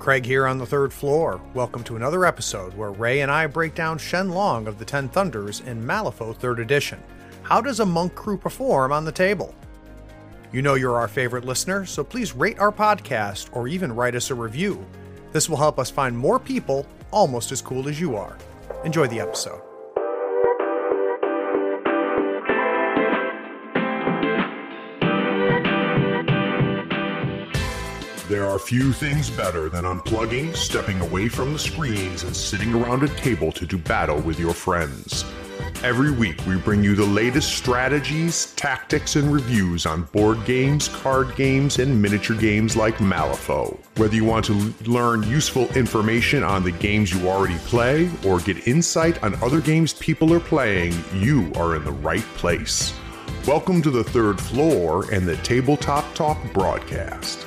Craig here on the third floor. Welcome to another episode where Ray and I break down Shenlong of the Ten Thunders in Malifaux 3rd Edition. How does a monk crew perform on the table? You know you're our favorite listener, so please rate our podcast or even write us a review. This will help us find more people almost as cool as you are. Enjoy the episode. There are few things better than unplugging, stepping away from the screens, and sitting around a table to do battle with your friends. Every week, we bring you the latest strategies, tactics, and reviews on board games, card games, and miniature games like Malifaux. Whether you want to learn useful information on the games you already play or get insight on other games people are playing, you are in the right place. Welcome to the third floor and the Tabletop Talk broadcast.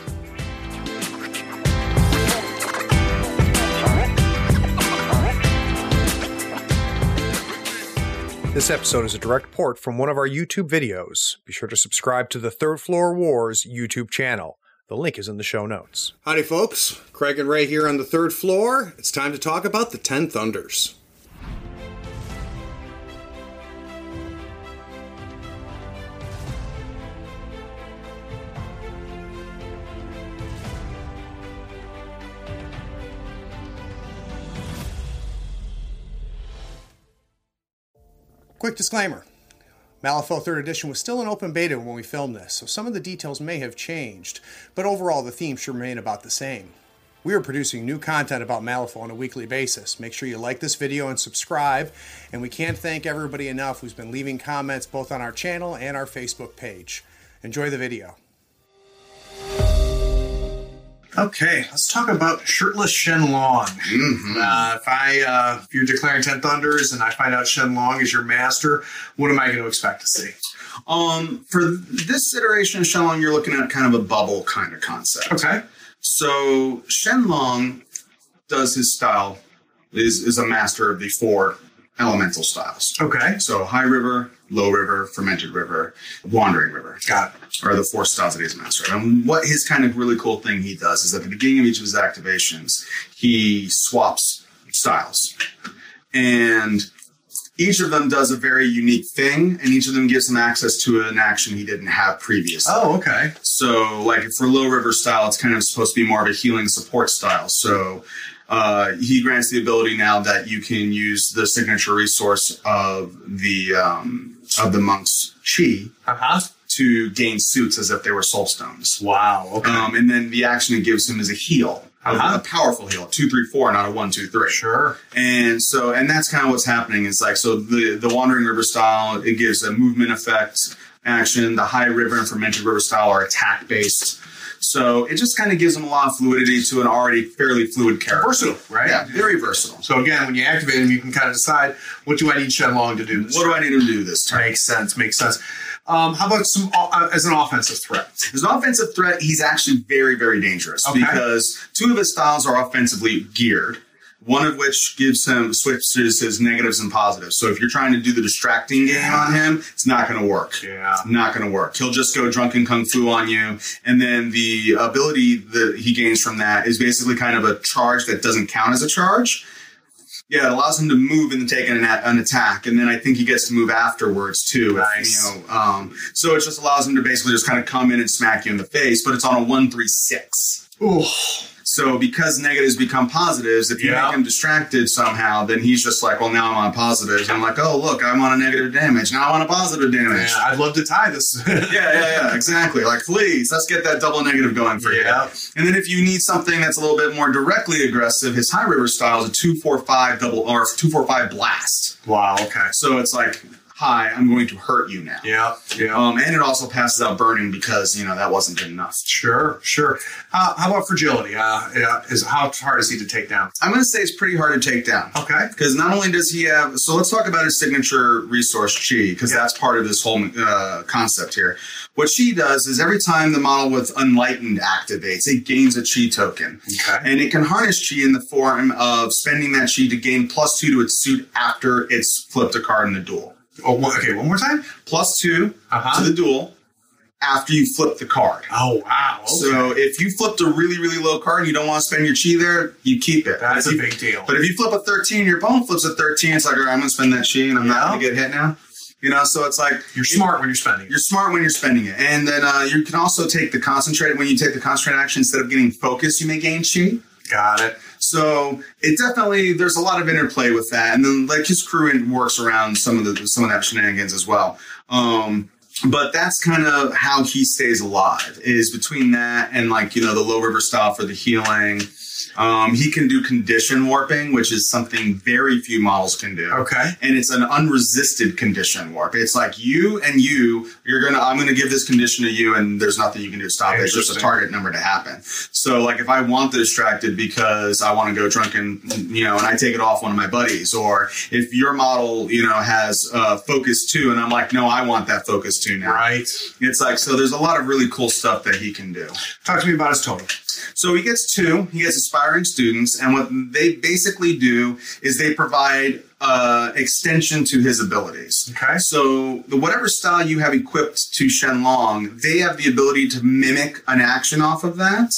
This episode is a direct port from one of our YouTube videos. Be sure to subscribe to the Third Floor Wars YouTube channel. The link is in the show notes. Howdy, folks. Craig and Ray here on the third floor. It's time to talk about the Ten Thunders. Quick disclaimer Malifaux 3rd Edition was still in open beta when we filmed this, so some of the details may have changed, but overall the theme should remain about the same. We are producing new content about Malifaux on a weekly basis. Make sure you like this video and subscribe, and we can't thank everybody enough who's been leaving comments both on our channel and our Facebook page. Enjoy the video. Okay, let's talk about shirtless Shenlong. Uh, if I, uh, if you're declaring Ten Thunders and I find out Shenlong is your master, what am I going to expect to see? Um, for this iteration of Shenlong, you're looking at kind of a bubble kind of concept. Okay. So Shenlong does his style is is a master of the four elemental styles. Okay. So High River, Low River, Fermented River, Wandering River. Got it. Are the four styles that he's a master. And what his kind of really cool thing he does is at the beginning of each of his activations, he swaps styles. And each of them does a very unique thing, and each of them gives him access to an action he didn't have previously. Oh, okay. So, like for low river style, it's kind of supposed to be more of a healing support style. So, uh, he grants the ability now that you can use the signature resource of the um, of the monk's chi Uh huh. to gain suits as if they were soul stones. Wow. Okay. Um, and then the action it gives him is a heal, a- Uh-huh. a, powerful heal, two, three, four, not a one, two, three. sure. And so, and that's kind of what's happening. It's like, so the, the Wandering River style, it gives a movement effect action. The High River and Fermented River style are attack based. So it just kind of gives them a lot of fluidity to an already fairly fluid character. Versatile, right? Yeah, very versatile. So again, when you activate him, you can kind of decide what do I need Shenlong to do. This What do I need him to do this turn? Makes sense. Makes sense. Um, how about some uh, as an offensive threat? As an offensive threat, he's actually very, very dangerous Okay. because two of his styles are offensively geared. One of which gives him switches his negatives and positives. So if you're trying to do the distracting game on him, it's not going to work. Yeah. Not going to work. He'll just go drunken kung fu on you, and then the ability that he gains from that is basically kind of a charge that doesn't count as a charge. Yeah, it allows him to move and then take an, an attack, and then I think he gets to move afterwards too. if, Nice. you know, um, so it just allows him to basically just kind of come in and smack you in the face, but it's on a one three six. Ooh. So because negatives become positives, if you Yeah. make him distracted somehow, then he's just like, well, now I'm on positives. I'm like, oh, look, I'm on a negative damage. Now I'm on a positive damage. Man, I'd love to tie this. Yeah, yeah, yeah, exactly. Like, please, let's get that double negative going for Yeah. you. And then if you need something that's a little bit more directly aggressive, his High River style is a two four five double or two four five blast. Wow. Okay. So it's like, hi, I'm going to hurt you now. Yeah. Yeah. Um, and it also passes out burning because you know that wasn't good enough. Sure, sure. Uh, how about fragility? Uh, yeah, is how hard is he to take down? I'm going to say it's pretty hard to take down. Okay. Because not only does he have, so let's talk about his signature resource, Chi, because Yeah. that's part of this whole uh, concept here. What Chi does is every time the model with Enlightened activates, it gains a Chi token. Okay. And it can harness Chi in the form of spending that Chi to gain plus two to its suit after it's flipped a card in the duel. Oh, one- okay. One more time. Plus two Uh-huh. to the duel after you flip the card. Oh wow! Okay. So if you flipped a really, really low card and you don't want to spend your chi there, you keep it. that's a you- big deal. But if you flip a 13, your opponent flips a 13, it's like, all right, I'm going to spend that chi and I'm Yeah. not going to get hit now. You know, so it's like You're smart when you're spending. it. you're smart when you're spending it. And then uh, you can also take the concentrate. When you take the concentrate action, instead of getting focus, you may gain chi. Got it. So it definitely there's a lot of interplay with that, and then like his crew works around some of the some of that shenanigans as well. Um, but that's kind of how he stays alive is between that and like you know the low river style for the healing. Um, he can do condition warping, which is something very few models can do. Okay. And it's an unresisted condition warp. It's like you and you, you're gonna, I'm gonna give this condition to you, and there's nothing you can do to stop it. It's just a target number to happen. So, like, if I want the distracted because I want to go drunken, you know, and I take it off one of my buddies, or if your model, you know, has uh, focus two, and I'm like, no, I want that focus two now. Right. It's like, so there's a lot of really cool stuff that he can do. Talk to me about his totem. So he gets two. He gets aspiring students, and what they basically do is they provide uh, extension to his abilities. Okay. So the whatever style you have equipped to Shenlong, they have the ability to mimic an action off of that,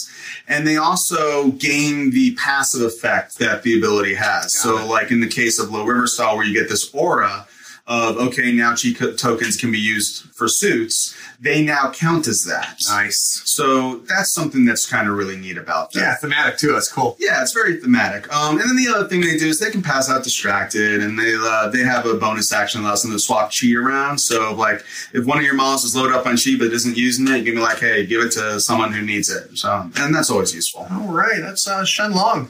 and they also gain the passive effect that the ability has. so, it. like in the case of Low River style, where you get this aura of okay, now chi tokens can be used for suits. They now count as that. Nice. So that's something that's kind of really neat about that. Yeah, thematic too. That's cool. Yeah, it's very thematic. Um, and then the other thing they do is they can pass out distracted, and they uh, they have a bonus action that allows them to swap chi around. So like if one of your models is loaded up on chi but isn't using it, you can be like, hey, give it to someone who needs it. So and that's always useful. All right, that's uh, Shenlong.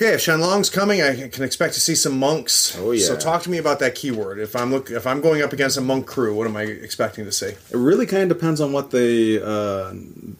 Okay, if Shenlong's coming, I can expect to see some monks. Oh, yeah. So talk to me about that keyword. If I'm look, if I'm going up against a monk crew, what am I expecting to see? It really kind of depends on what the uh,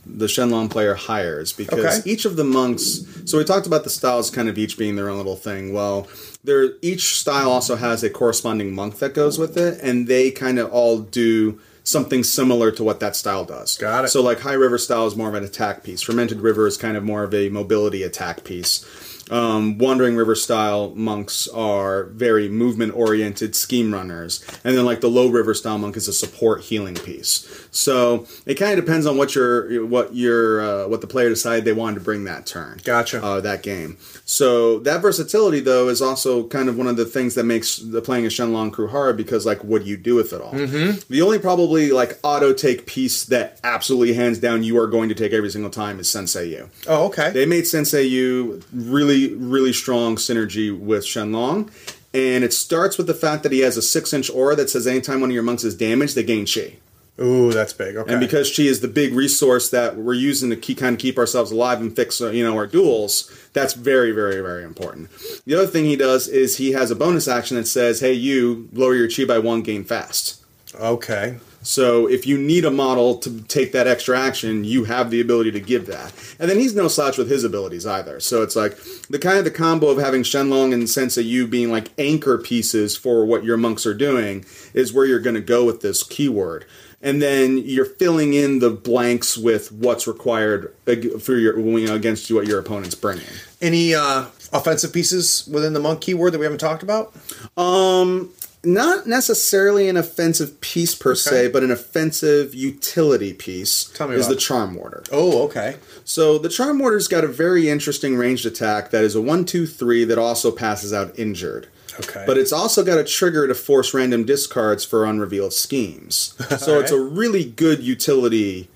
the Shenlong player hires because Okay. each of the monks. So we talked about the styles kind of each being their own little thing. Well, there each style also has a corresponding monk that goes with it, and they kind of all do something similar to what that style does. Got it. So like High River style is more of an attack piece. Fermented River is kind of more of a mobility attack piece. Um, Wandering River style monks are very movement oriented scheme runners, and then like the Low River style monk is a support healing piece. So it kind of depends on what your what your uh, what the player decided they wanted to bring that turn. Gotcha. Uh, that game. So that versatility though is also kind of one of the things that makes the playing a Shenlong crew hard because like what do you do with it all? Mm-hmm. The only probably like auto take piece that absolutely hands down you are going to take every single time is Sensei Yu. Oh, okay. They made Sensei Yu really, really strong synergy with Shenlong. And it starts with the fact that he has a six inch aura that says anytime one of your monks is damaged, they gain Chi. Ooh, that's big. Okay. And because Chi is the big resource that we're using to keep, kind of keep ourselves alive and fix, you know, our duels, that's very, very, very important. The other thing he does is he has a bonus action that says, hey, you lower your Chi by one, gain fast. okay. So if you need a model to take that extra action, you have the ability to give that. And then he's no slouch with his abilities either. So it's like the kind of the combo of having Shenlong and Sensei Yu being like anchor pieces for what your monks are doing is where you're going to go with this keyword. And then you're filling in the blanks with what's required for your you know, against what your opponent's bringing. Any uh, offensive pieces within the monk keyword that we haven't talked about? Um, not necessarily an offensive piece per se, but an offensive utility piece Tell me is about the. Charm Warder. Oh, okay. So the Charm Warder's got a very interesting ranged attack that is a 1 2 3 that also passes out injured. Okay. But it's also got a trigger to force random discards for unrevealed schemes. So it's a really good utility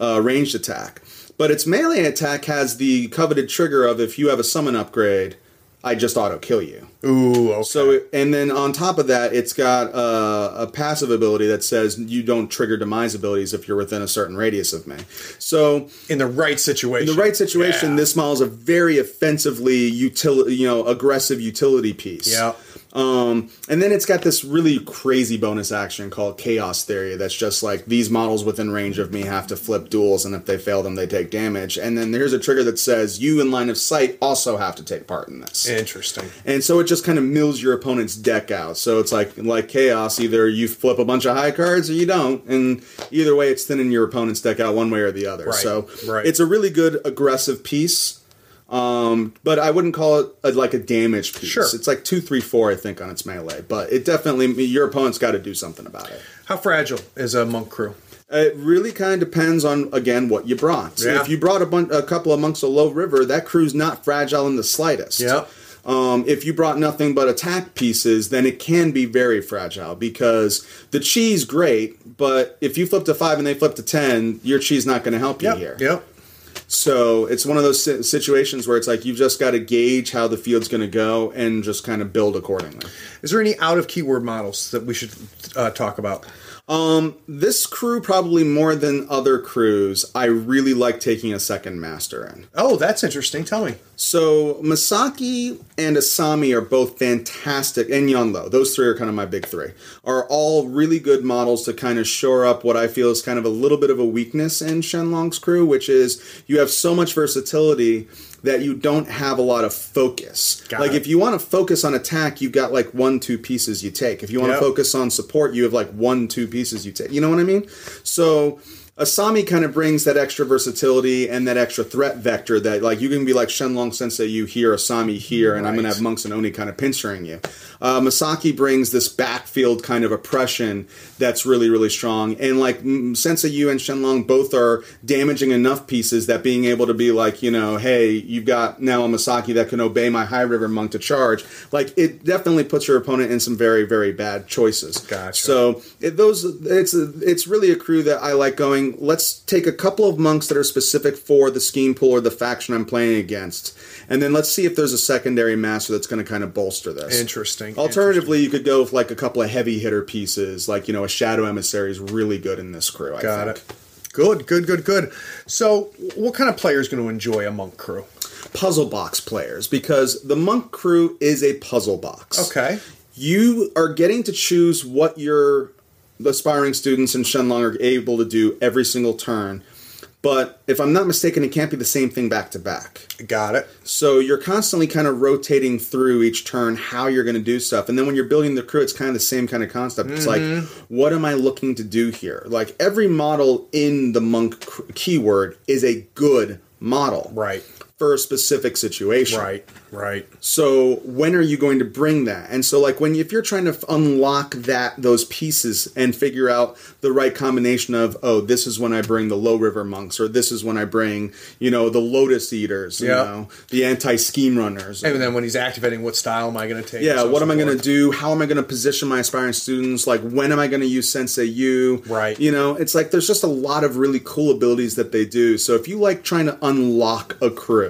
uh, ranged attack. But its melee attack has the coveted trigger of if you have a summon upgrade, I just auto kill you. Ooh, okay. So, it, and then on top of that, it's got uh, a passive ability that says you don't trigger demise abilities if you're within a certain radius of me. So, in the right situation. in the right situation, Yeah. this model is a very offensively utility, you know, aggressive utility piece. Yeah. Um, and then it's got this really crazy bonus action called Chaos Theory that's just like these models within range of me have to flip duels, and if they fail them, they take damage. And then there's a trigger that says you in line of sight also have to take part in this. Interesting. And so it just kind of mills your opponent's deck out. So it's like like chaos. Either you flip a bunch of high cards or you don't, and either way, it's thinning your opponent's deck out one way or the other. Right, So right. it's a really good aggressive piece. Um, but I wouldn't call it a, like a damage piece. Sure. It's like two, three, four, I think, on its melee. But it definitely your opponent's got to do something about it. How fragile is a monk crew? It really kind of depends on again what you brought. So Yeah. If you brought a, bun- a couple of monks of Low River, that crew's not fragile in the slightest. Yeah. Um, if you brought nothing but attack pieces, then it can be very fragile because the chi's great, but if you flip to five and they flip to ten, your chi's not going to help you here. Yep. So it's one of those situations where it's like you've just got to gauge how the field's going to go and just kind of build accordingly. Is there any out of keyword models that we should uh, talk about? Um, this crew, probably more than other crews, I really like taking a second master in. Oh, that's interesting. Tell me. So Masaki and Asami are both fantastic, and Yan Lo, those three are kind of my big three, are all really good models to kind of shore up what I feel is kind of a little bit of a weakness in Shenlong's crew, which is you have so much versatility that you don't have a lot of focus. Got like it. if you want to focus on attack, you've got like one, two pieces you take. If you want Yep. to focus on support, you have like one, two pieces you take. You know what I mean? So Asami kind of brings that extra versatility and that extra threat vector that like you can be like Shenlong Sensei Yu here, Asami here, and I'm gonna have monks and Oni kind of pinchering you. Uh, Masaki brings this backfield kind of oppression that's really really strong, and like Sensei Yu and Shenlong both are damaging enough pieces that being able to be like you know, hey, you've got now a Masaki that can obey my High River monk to charge. Like it definitely puts your opponent in some very very bad choices. Gotcha. So it, those it's a, it's really a crew that I like going. Let's take a couple of monks that are specific for the scheme pool or the faction I'm playing against, and then let's see if there's a secondary master that's going to kind of bolster this. Interesting. Alternatively, you could go with like a couple of heavy hitter pieces, like you know a shadow emissary is really good in this crew. I Got think. it. Good, good, good, good. So, what kind of player is going to enjoy a monk crew? Puzzle box players, because the monk crew is a puzzle box. Okay. you are getting to choose what your aspiring students in Shenlong are able to do every single turn. But if I'm not mistaken, it can't be the same thing back to back. Got it. So you're constantly kind of rotating through each turn how you're going to do stuff. And then when you're building the crew, it's kind of the same kind of concept. It's like, mm-hmm. what am I looking to do here? Like every model in the monk keyword is a good model Right. For a specific situation. Right. Right. So when are you going to bring that? And so like when if you're trying to unlock that those pieces and figure out the right combination of oh this is when I bring the low river monks or this is when I bring you know the lotus eaters you Yeah. know the anti scheme runners And then when he's activating, what style am I going to take? yeah so what am I going to do how am I going to position my aspiring students like when am I going to use sensei Yu Right. you know it's like there's just a lot of really cool abilities that they do so if you like trying to unlock a crew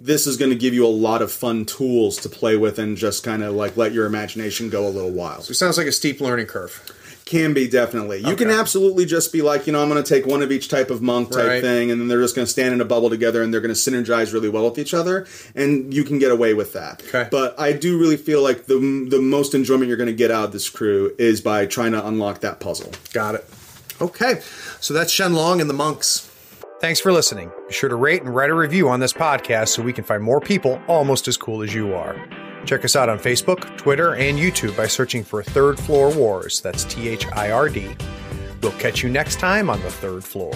this is going to give you a lot of fun tools to play with and just kind of like let your imagination go a little wild. So it sounds like a steep learning curve. Can be definitely. You can absolutely just be like, you know, I'm going to take one of each type of monk type Right. thing, and then they're just going to stand in a bubble together, and they're going to synergize really well with each other, and you can get away with that. Okay. But I do really feel like the the most enjoyment you're going to get out of this crew is by trying to unlock that puzzle. Got it. Okay, so that's Shenlong and the monks. Thanks for listening. Be sure to rate and write a review on this podcast so we can find more people almost as cool as you are. Check us out on Facebook, Twitter, and YouTube by searching for Third Floor Wars. That's T H I R D. We'll catch you next time on the third floor.